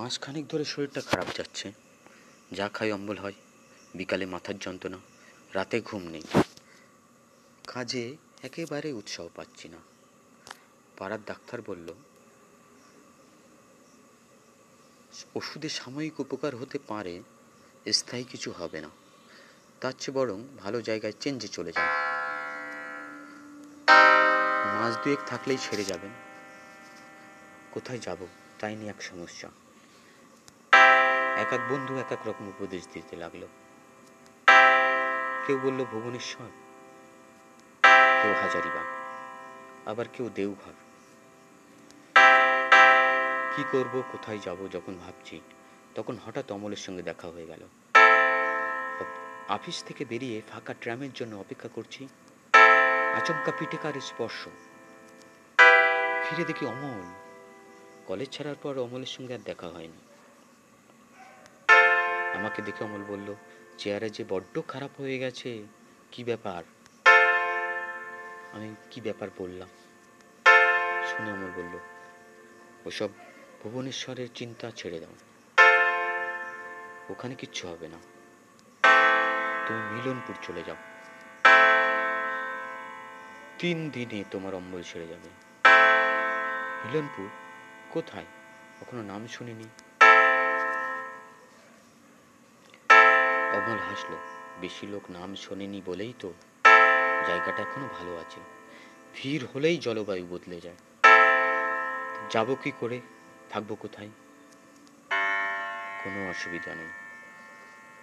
মাসখানেক ধরে শরীরটা খারাপ যাচ্ছে। যা খাই অম্বল হয়। বিকালে মাথার যন্ত্রণা। রাতে ঘুম নেই। কাজে একেবারে উৎসাহ পাচ্ছি না। পাড়ার ডাক্তার বলল, ওষুধে সাময়িক উপকার হতে পারে, স্থায়ী কিছু হবে না। তার চেয়ে বরং ভালো জায়গায় চেঞ্জে চলে যান। মাস দুয়েক থাকলেই ছেড়ে যাবেন। কোথায় যাব? তাই নিয়ে এক সমস্যা। এক এক বন্ধু এক এক রকম উপদেশ দিতে লাগল। কেউ বলল, ভুবনেশ্বর। কেউ হাজারিবাগ আবার কেউ, দেওঘর। কি করব, কোথায় যাব? যখন ভাবছি, তখন হঠাৎ অমলের সঙ্গে দেখা হয়ে গেল। অফিস থেকে বেরিয়ে ফাঁকা ট্রামের জন্য অপেক্ষা করছি। আচমকা পিঠে কার স্পর্শ। ফিরে দেখি অমল। কলেজ ছাড়ার পর অমলের সঙ্গে আর দেখা হয়নি। আমাকে দেখে অমল বলল, চেয়ারে যে বড্ড খারাপ হয়ে গেছে, কি ব্যাপার? আমি কি ব্যাপার বললাম? শুনে অমল বলল, ওসব ভুবনেশ্বরের চিন্তা ছেড়ে দাও। ওখানে কিচ্ছু হবে না। তুমি মিলনপুর চলে যাও। তিন দিনে তোমার অম্বল ছেড়ে যাবে। মিলনপুর কোথায়? কখনো নাম শুনিনি। অমল হাসলো। বেশি লোক নাম শোনেনি বলেই তো জায়গাটা এখনও ভালো আছে। ভিড় হলেই জলবায়ু বদলে যায়। যাব কি করে? থাকব কোথায়? কোনো অসুবিধা নেই।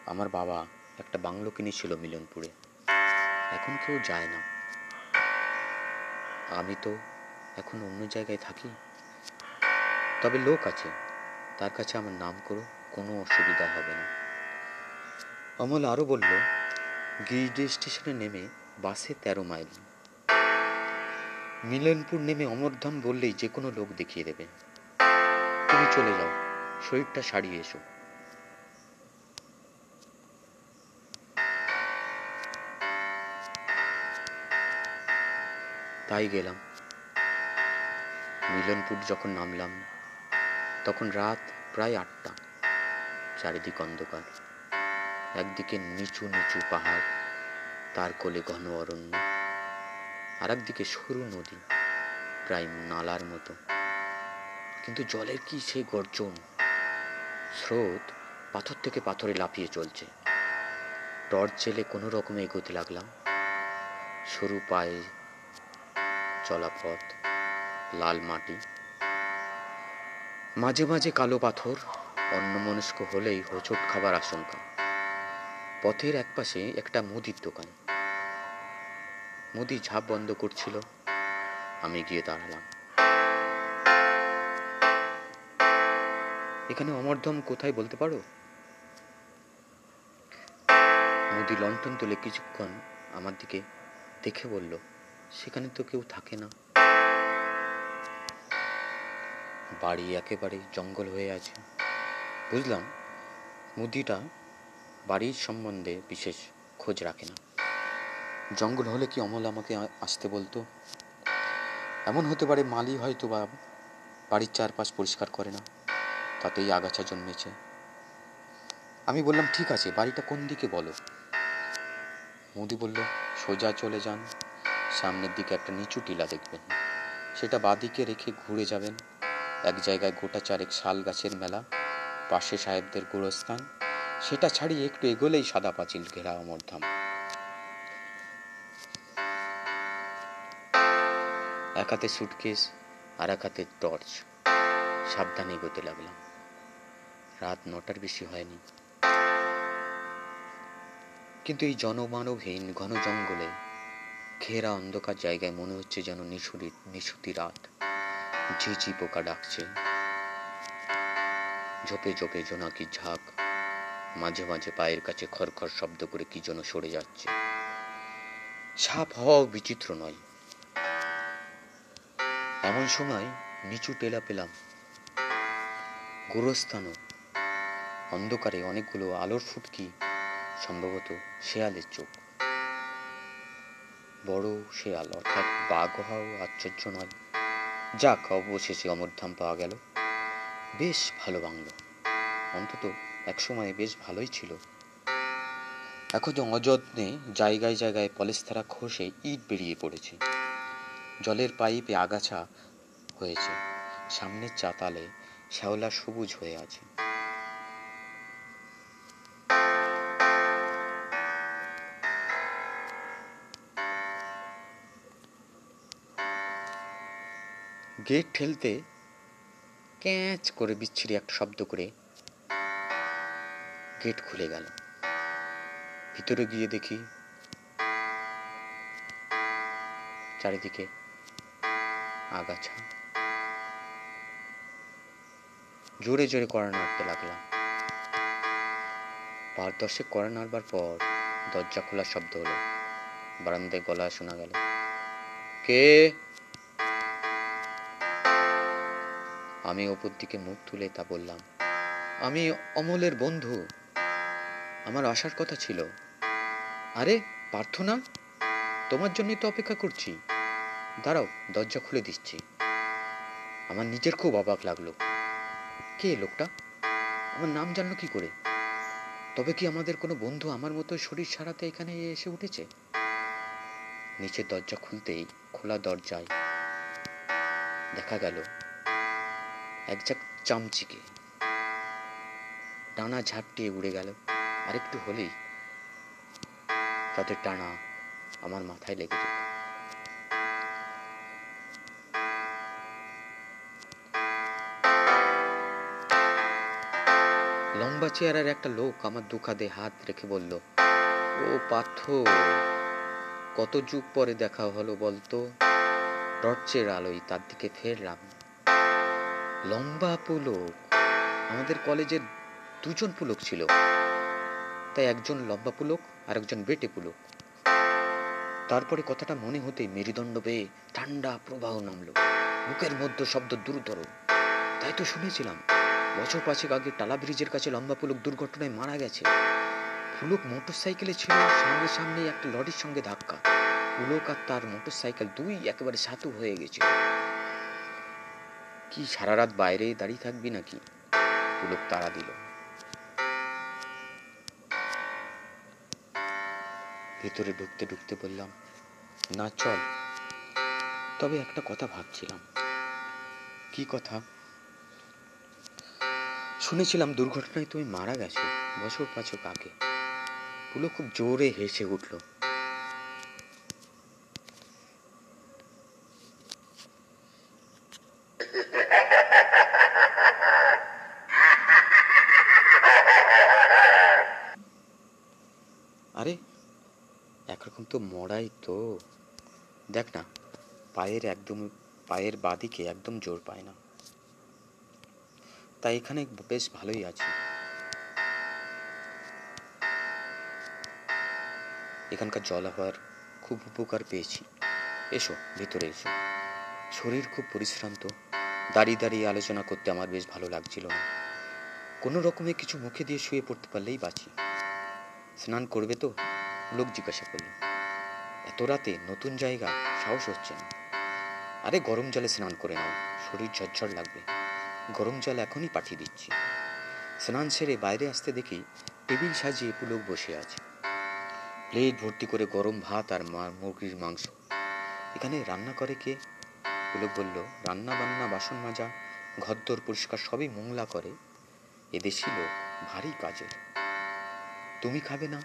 আমার বাবা একটা বাংলো কিনেছিল মিলনপুরে। এখন কেউ যায় না। আমি তো এখন অন্য জায়গায় থাকি। তবে লোক আছে। তার কাছে আমার নাম করো, কোনো অসুবিধা হবে না। অমল আরও বলল গিরিডি স্টেশনে নেমে বাসে তেরো মাইল। মিলনপুর নেমে অমরধাম বললেই যে কোনো লোক দেখিয়ে দেবে। তুমি চলে যাও, শরীরটা সারিয়ে এসো। তাই গেলাম। মিলনপুর যখন নামলাম, তখন রাত প্রায় আটটা, চারিদিক অন্ধকার। একদিকে নিচু নিচু পাহাড়, তার কোলে ঘন অরণ্য আর একদিকে সরু নদী, প্রায় নালার মতো। কিন্তু জলের কি সেই গর্জন? স্রোত পাথর থেকে পাথরে লাফিয়ে চলছে। টর্চ জেলে কোনো রকমে এগোতে লাগলাম। সরু পায়ে চলাপথ লাল মাটি। মাঝে মাঝে কালো পাথর, অন্যমনস্ক হলেই হোঁচট খাবার আশঙ্কা। পথের একপাশে একটা মুদির দোকান। মুদি ঝাঁপ বন্ধ করছিল। আমি গিয়ে দাঁড়ালাম। এখানে অমরধম কোথায় বলতে পারো? মুদি লন্ঠন তুলে কিছুক্ষণ আমার দিকে দেখে বলল, সেখানে তো কেউ থাকে না। বাড়ি একেবারে জঙ্গল হয়ে আছে। বুঝলাম, মুদিটা বাড়ির সম্বন্ধে বিশেষ খোঁজ রাখে না। জঙ্গল হলে কি অমল আমাকে আসতে বলতো? এমন হতে পারে মালি হয়তো বা বাড়ির চারপাশ পরিষ্কার করে না, তাতেই আগাছা জন্মেছে। আমি বললাম, ঠিক আছে, বাড়িটা কোন দিকে বলো? মোদি বলল, সোজা চলে যান, সামনের দিকে একটা নিচু টিলা দেখবেন। সেটা বাদিকে রেখে ঘুরে যাবেন। এক জায়গায় গোটা চারেক শাল গাছের মেলা, পাশে সাহেবদের গোরস্থান সেটা ছাড়িয়ে একটু এগোলেই সাদা পাঁচিল ঘেরা অমরধাম এক হাতে সুটকেস আর এক হাতে টর্চ সাবধানে এগোতে লাগলাম। রাত নটার বেশি হয়নি। কিন্তু এই জনমানবহীন ঘন জঙ্গলে ঘেরা অন্ধকার জায়গায় মনে হচ্ছে যেন নিশুরি নিশুতি রাত। ঝিঝি পোকা ডাকছে। ঝোপে ঝোপে জোনাকি ঝাঁক। মাঝে মাঝে পায়ের কাছে খরখর শব্দ করে কি যেন সরে যাচ্ছে। সাপ হওয়াও বিচিত্র নয়। এমন সময় নিচু টেলা পেলাম। গোরস্থানও। অন্ধকারে অনেকগুলো আলোর ফুটকি, সম্ভবত শেয়ালের চোখ। বড় শেয়াল, অর্থাৎ বাঘ হওয়াও আশ্চর্য নয়। যাক, অবশেষে অমরধাম পাওয়া গেল। বেশ ভালো বাংলো। অন্তত একসময় বেশ ভালোই ছিল। এখন অযত্নে জায়গায় জায়গায় পলেস্তারা খসে ইট বেরিয়ে পড়েছে। জলের পাইপে আগাছা হয়েছে। সামনের চাতালে শ্যাওলা সবুজ হয়ে আছে। গেট ঠেলতে ক্যাঁচ করে বিচ্ছিরি একটা শব্দ করে গেট খুলে গেল। ভিতরে গিয়ে দেখি চারিদিকে আগাছা। জোরে জোরে কড়া নাড়তে লাগলাম। বার দশেক কড়া নাড়বার পর দরজা খোলার শব্দ হলো। বারান্দায় গলা শোনা গেল। কে? আমি ওপর দিকে মুখ তুলে তা বললাম। আমি অমলের বন্ধু। আমার আসার কথা ছিল। আরে, প্রার্থনা? তোমার জন্যই তো অপেক্ষা করছি। দাঁড়াও, দরজা খুলে দিচ্ছি। আমার নিজের খুব অবাক লাগল। কে লোকটা? আমার নাম জানলো কি করে? তবে কি আমাদের কোনো বন্ধু আমার মতো শরীর সারাতে এখানে এসে উঠেছে? নিচের দরজা খুলতেই খোলা দরজায় দেখা গেল এক চামচিকে। ডানা ঝাপটিয়ে উড়ে গেল। আরেকটু হলেই তাদের টানা আমার মাথায় লেগে যেত লম্বা চেয়ারের একটা লোক আমার দুখাদে হাত রেখে বলল, ও পার্থ কত যুগ পরে দেখা হলো বলতো? টর্চের আলোয় তার দিকে ফেরলাম। লম্বা পুলক, আমাদের কলেজের দুজন পুলক ছিল। তাই একজন লম্বা পুলক আর একজন বেটে পুলক। তারপরে কথাটা মনে হতেই মেরুদণ্ড পেয়ে ঠান্ডা প্রবাহ নামলো। বুকের মধ্যে শব্দ দ্রুতর তাই তো শুনেছিলাম, বছর পাঁচেক আগে টালা ব্রিজের কাছে লম্বা পুলক দুর্ঘটনায় মারা গেছে। পুলক মোটর সাইকেলে ছিল, সামনে সামনে একটা লরির সঙ্গে ধাক্কা। পুলক আর তার মোটর সাইকেল দুই একেবারে সাতু হয়ে গেছিল। কি সারা রাত বাইরে দাঁড়িয়ে থাকবি নাকি? পুলক তাড়া দিল। ভেতরে ঢুকতে ঢুকতে বললাম, না, চল। তবে একটা কথা ভাবছিলাম। কি কথা? শুনেছিলাম দুর্ঘটনায় তুমি মারা গেছো। বছর পাঁচক আগে পুলো খুব জোরে হেসে উঠল আরে একরকম তো মরাই তো। দেখ না, পায়ের একদম, পায়ের বাদিকে একদম জোর পায় না। তাই এখানে বেশ ভালোই আছি। এখানকার জলাভয়ার খুব উপকার পেয়েছি। এসো, ভিতরে এসো। শরীর খুব পরিশ্রান্ত। দাঁড়িয়ে দাঁড়িয়ে আলোচনা করতে আমার বেশ ভালো লাগছিল না। কোনো রকমে কিছু মুখে দিয়ে শুয়ে পড়তে পারলেই বাঁচি। স্নান করবে তো? লোক জিজ্ঞাসা করল। এত রাতে নতুন জায়গা, সাহস হচ্ছে না। আরে গরম জলে স্নান করে নাও, শরীর ঝরঝর লাগবে। গরম জল এখনই পাঠিয়ে দিচ্ছি। স্নান সেরে বাইরে আসতে দেখি টেবিল সাজিয়ে পুলক বসে আছে। প্লেট ভর্তি করে গরম ভাত আর মুরগির মাংস। এখানে রান্না করে কে? পুলক বলল, রান্না বান্না, বাসন মাজা, ঘরদোর পরিষ্কার সবই মোংলা করে। এদেশি লোক, ভারী কাজের। তুমি খাবে না?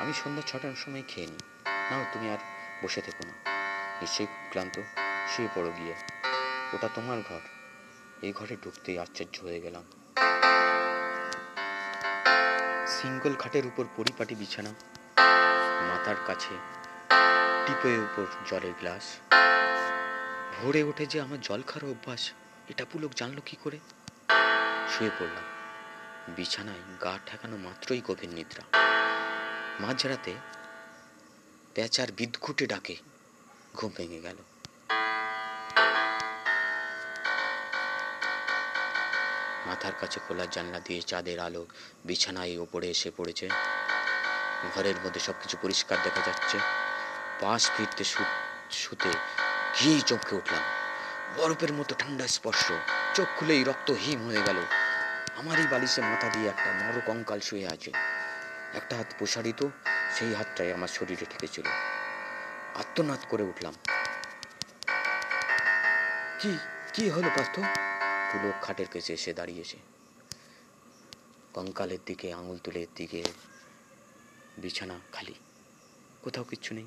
আমি সন্ধ্যা ছটার সময় খেয়ে নিই। নাও, তুমি আর বসে থেকো না। নিশ্চয়ই ক্লান্ত শুয়ে পড়ো গিয়ে। ওটা তোমার ঘর। এই ঘরে ঢুকতেই আশ্চর্য হয়ে গেলাম। সিঙ্গল খাটের উপর পরিপাটি বিছানা, মাথার কাছে টিপের উপর জলের গ্লাস। ভোরে উঠে যে আমার জল খাওয়ার অভ্যাস, এটা পুলক জানলো কি করে? শুয়ে পড়লাম। বিছানায় গা ঠেকানো মাত্রই গভীর নিদ্রা। মাঝরাতে পেঁচার বিদঘুটে ডাকে। ঘুম ভেঙে গেল। মাথার কাছে খোলা জানলা দিয়ে চাঁদের আলো বিছানায় ওপরে এসে পড়েছে। ঘরের মধ্যে সবকিছু পরিষ্কার দেখা যাচ্ছে। পাশ ফিরতে শুতে ঘি চমকে উঠলাম। বরফের মতো ঠান্ডা স্পর্শ। চোখ খুলেই রক্ত হিম হয়ে গেল। আমারই বালিশে মাথা দিয়ে একটা নর কঙ্কাল শুয়ে আছে। একটা হাত প্রসারিত সেই হাতটাই আমার শরীরে ঠেকেছিল। আত্মনাদ করে উঠলাম। কি কি হলো পার্থ? পুলক খাটের কাছে এসে দাঁড়িয়েছে কঙ্কালের দিকে আঙুল তুলে দিকে বিছানা খালি। কোথাও কিচ্ছু নেই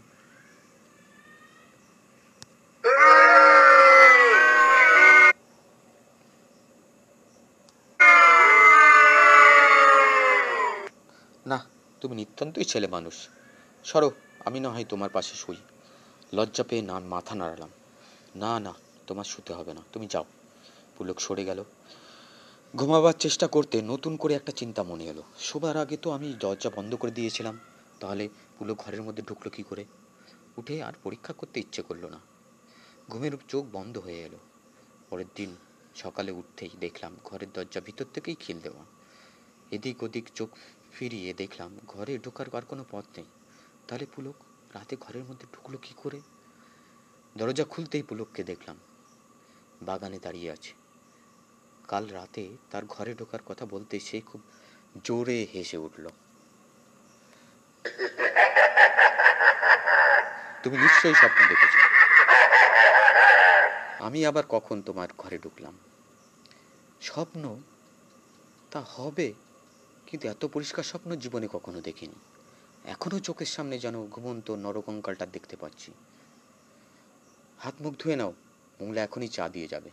না তুমি নিতান্তই ছেলে মানুষ। সরো, আমি না হয় তোমার পাশে শুই। লজ্জা পেয়ে না মাথা নাড়ালাম। না না, তোমার শুতে হবে না, তুমি যাও। পুলক সরে গেল। ঘুমাবার চেষ্টা করতে নতুন করে একটা চিন্তা মনে এলো। শোবার আগে তো আমি দরজা বন্ধ করে দিয়েছিলাম। তাহলে পুলক ঘরের মধ্যে ঢুকলো কি করে? উঠে আর পরীক্ষা করতে ইচ্ছে করল না। ঘুমের চোখ বন্ধ হয়ে এলো। পরের দিন সকালে উঠতেই দেখলাম ঘরের দরজা ভিতর থেকেই খিল দেওয়া। এদিক ওদিক চোখ ফিরিয়ে দেখলাম ঘরে ঢোকার আর কোনো পথ নেই। তাহলে পুলক রাতে ঘরের মধ্যে ঢুকলো কি করে? দরজা খুলতেই পুলককে দেখলাম। বাগানে দাঁড়িয়ে আছে। কাল রাতে তার ঘরে ঢোকার কথা বলতে সে খুব জোরে হেসে উঠল। তুমি নিশ্চয়ই স্বপ্ন দেখেছ। আমি আবার কখন তোমার ঘরে ঢুকলাম? স্বপ্ন তা হবে কিন্তু এত পরিষ্কার স্বপ্ন জীবনে কখনো দেখিনি। এখনও চোখের সামনে যেন ঘুমন্ত নরকঙ্কালটা দেখতে পাচ্ছি। হাত মুখ ধুয়ে নাও, মোংলা এখনই চা দিয়ে যাবে।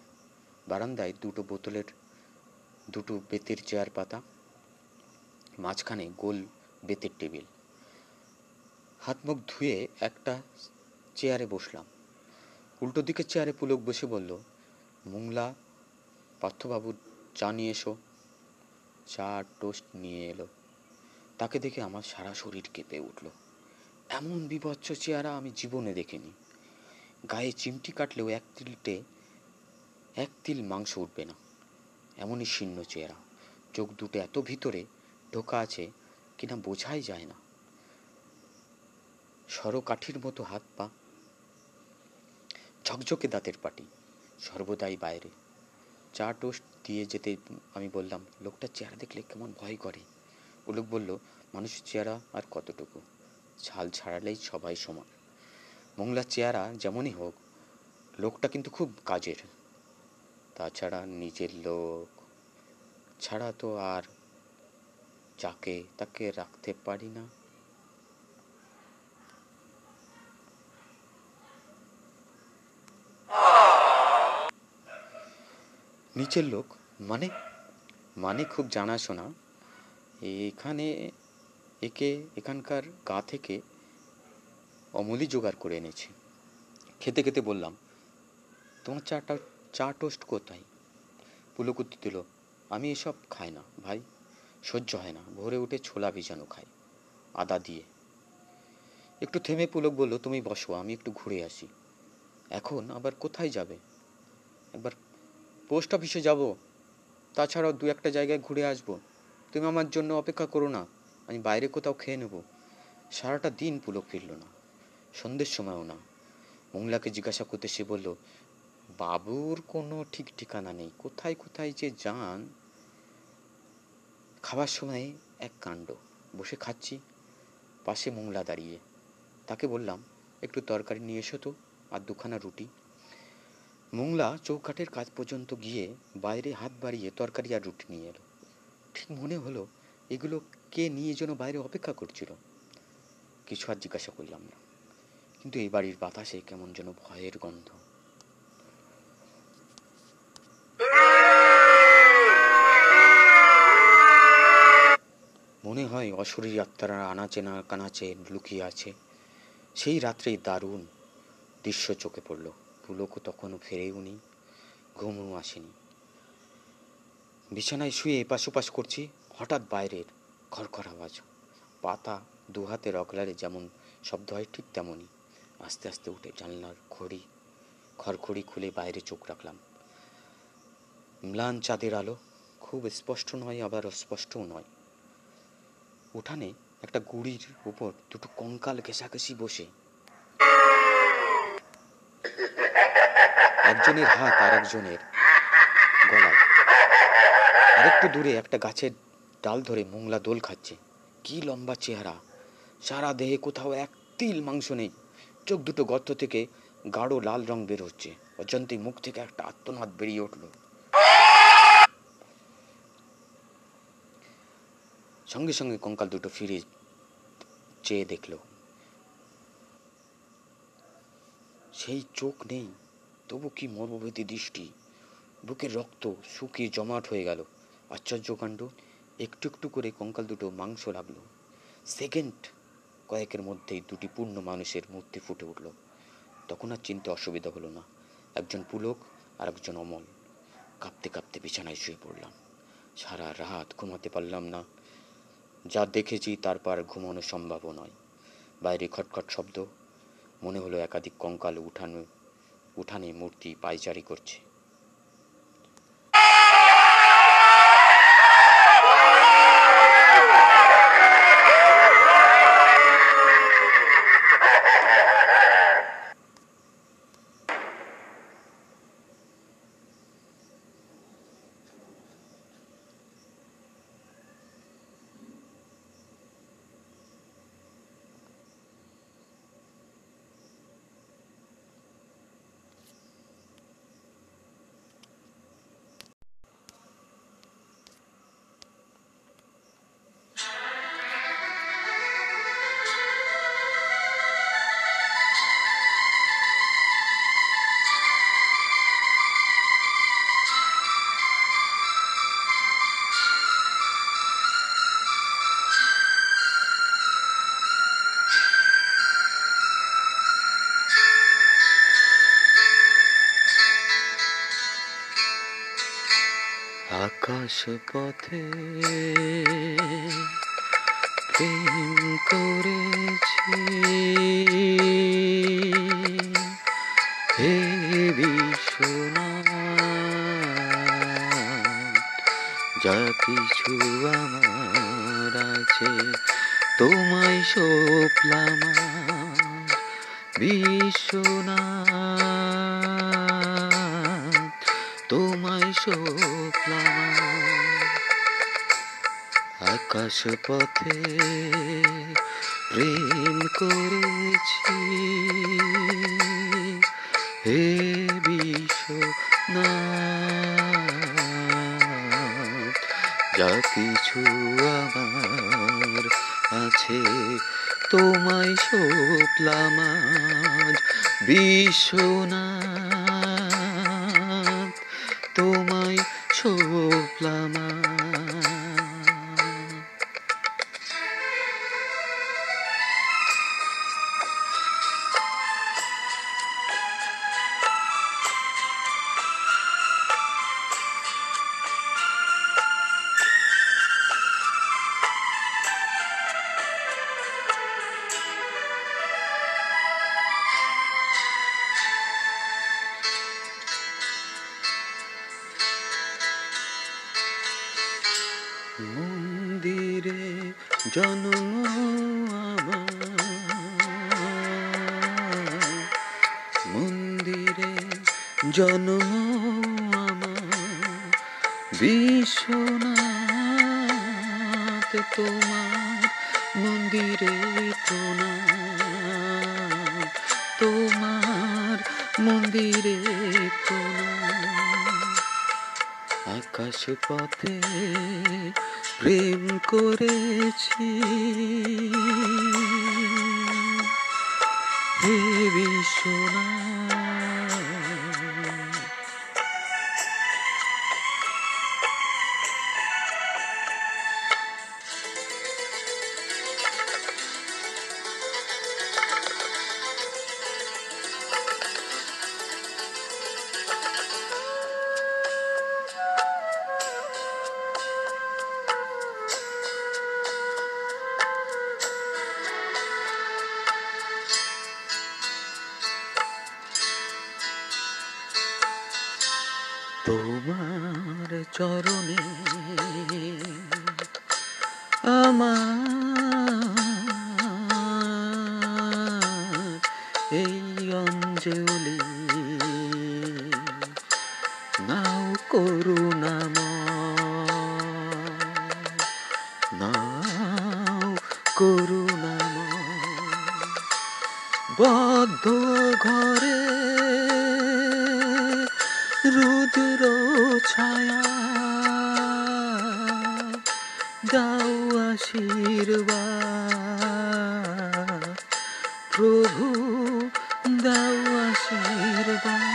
বারান্দায় দুটো বোতলের, দুটো বেতের চেয়ার পাতা, মাঝখানে গোল বেতের টেবিল। হাত মুখ ধুয়ে একটা চেয়ারে বসলাম। উল্টো দিকের চেয়ারে পুলক বসে বলল, মোংলা, পার্থবাবু, চা নিয়ে এসো। চা টোস্ট নিয়ে এলো। তাকে দেখে আমার সারা শরীর কেঁপে উঠল। এমন বিভৎস চেহারা আমি জীবনে দেখিনি। গায়ে চিমটি কাটলেও এক তিলটে, এক তিল মাংস উঠবে না। এমনই শীর্ণ চেহারা। চোখ দুটো এত ভিতরে, ঢোকা আছে কিনা বোঝাই যায় না। সরকাঠির মতো হাত পা, ঝকঝকে দাঁতের পাটি, সর্বদাই বাইরে। চা টোস্ট দিয়ে যেতে আমি বললাম, লোকটার চেহারা দেখলে কেমন ভয় করে। ও লোক বলল, মানুষের চেহারা আর কতটুকু? ছাল ছাড়ালেই সবাই সমান। মোংলার চেহারা যেমনই হোক, লোকটা কিন্তু খুব কাজের। তাছাড়া নিজের লোক ছাড়া তো আর যাকে তাকে রাখতে পারি না। নিচের লোক মানে মানে খুব জানাশোনা, এখানে একে এখানকার গা থেকে অমলি জোগাড় করে এনেছি। খেতে খেতে বললাম, তোমার চাটা, চা টোস্ট কোথায়? পুলক উত্তর দিল, আমি এসব খাই না, ভাই, সহ্য হয় না, ভোরে উঠে ছোলা ভিজানো খাই, আদা দিয়ে। একটু থেমে পুলক বলল, তুমি বসো, আমি একটু ঘুরে আসি। এখন আবার কোথায় যাবে? একবার পোস্ট অফিসে যাব। তাছাড়াও দু একটা জায়গায় ঘুরে আসব। তুমি আমার জন্য অপেক্ষা করো না, আমি বাইরে কোথাও খেয়ে নেব। সারাটা দিন পুলক ফিরল না, সন্ধ্যের সময়ও না। মোংলাকে জিজ্ঞাসা করতে সে বলল, বাবুর কোনো ঠিক ঠিকানা নেই, কোথায় কোথায় যে যান? খাবার সময় এক কাণ্ড, বসে খাচ্ছি, পাশে মোংলা দাঁড়িয়ে। তাকে বললাম, একটু তরকারি নিয়ে এসো তো, আর দুখানা রুটি। মোংলা চৌকাঠের কাজ পর্যন্ত গিয়ে বাইরে হাত বাড়িয়ে তরকারি আর রুটি নিয়ে এলো। ঠিক মনে হলো এগুলো কে নিয়ে যেন বাইরে অপেক্ষা করছিল। কিছু আর জিজ্ঞাসা করলাম না। কিন্তু এই বাড়ির বাতাসে কেমন যেন ভয়ের গন্ধ। মনে হয় অশরীর আত্মারা আনাচে না কানাচে লুকিয়ে আছে। সেই রাত্রেই দারুণ দৃশ্য চোখে পড়ল। পুলকও তখনও ফেরেও নি ঘুমও আসেনি। বিছানায় শুয়ে এপাশ ওপাশ করছি, হঠাৎ বাইরের খড়খড় আওয়াজ। পাতা দু অগলারে যেমন শব্দ হয় ঠিক তেমনই। আস্তে আস্তে উঠে জানলার খড়ি, খড়খড়ি খুলে বাইরে চোখ রাখলাম। ম্লান চাঁদের আলো খুব স্পষ্ট নয়, আবার অস্পষ্টও নয়। উঠানে একটা গুড়ির উপর দুটো কঙ্কাল ঘেঁষাঘেঁষি বসে একজনের হাত আর একজনের গলায়। আরেকটু দূরে একটা গাছের ডাল ধরে মোংলা দোল খাচ্ছে। কি লম্বা চেহারা। সারা দেহে কোথাও এক তিল মাংস নেই। চোখ দুটো গর্ত থেকে গাঢ় লাল রং বের হচ্ছে। অজান্তেই মুখ থেকে একটা আত্মনাদ বেরিয়ে উঠল। সঙ্গে সঙ্গে কঙ্কাল দুটো ফিরে চেয়ে দেখল। সেই চোখ নেই। তবু কি মর্মভেদী দৃষ্টি? বুকের রক্ত শুকিয়ে জমাট হয়ে গেল। আশ্চর্য কাণ্ড, একটু একটু করে কঙ্কাল দুটো মাংস লাগল। সেকেন্ড কয়েকের মধ্যেই দুটি পূর্ণ মানুষের মূর্তি ফুটে উঠল। তখন আর চিনতে অসুবিধা হলো না। একজন পুলক আর একজন অমল। কাঁপতে কাঁপতে বিছানায় শুয়ে পড়লাম। সারা রাত ঘুমাতে পারলাম না। যা দেখেছি তারপর ঘুমানো সম্ভব নয়। বাইরে খটখট শব্দ, মনে হলো একাধিক কঙ্কাল উঠানো উঠানে মূর্তি পায়চারি করছে। পথে প্রেম করেছি। হে বিশ্বনা যা কিছু আমার আছে তোমায় সোপলাম বিশ্বনাথ তোমায় সোপলাম আকাশ পথে প্রেম করেছি। হে বিশ্বনাথ, যা কিছু আমার আছে তোমায় সোপলাম আজ। বিশ্বনাথ বিশ্বনাথ তোমার মন্দিরে প্রণাম। তোমার মন্দিরে প্রণাম। আকাশ পথে প্রেম করেছি। হে বিশ্বনাথ চরণে আমার এই অঞ্জলি নাও করুণাম নাও করুণাম বদ্ধ ঘরে রুদ্র ছায়া দাও আশীর্বাদ। প্রভু দাও আশীর্বাদ।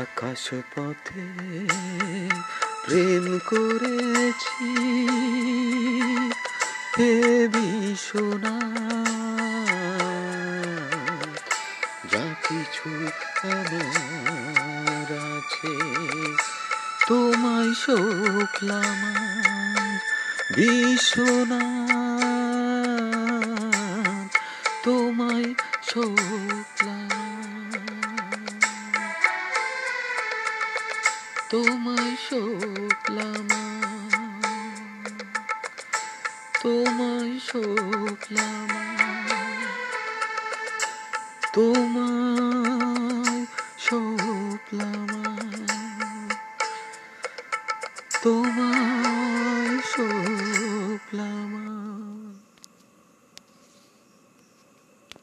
আকাশ পথে প্রেম করেছি হে বিশ্বনা তোমায় শোকলাম বিশ্বনা তোমায় শোকলাম তোমায় শোকলাম তোমায় শোকলাম তোমায় শোকলাম তোমায়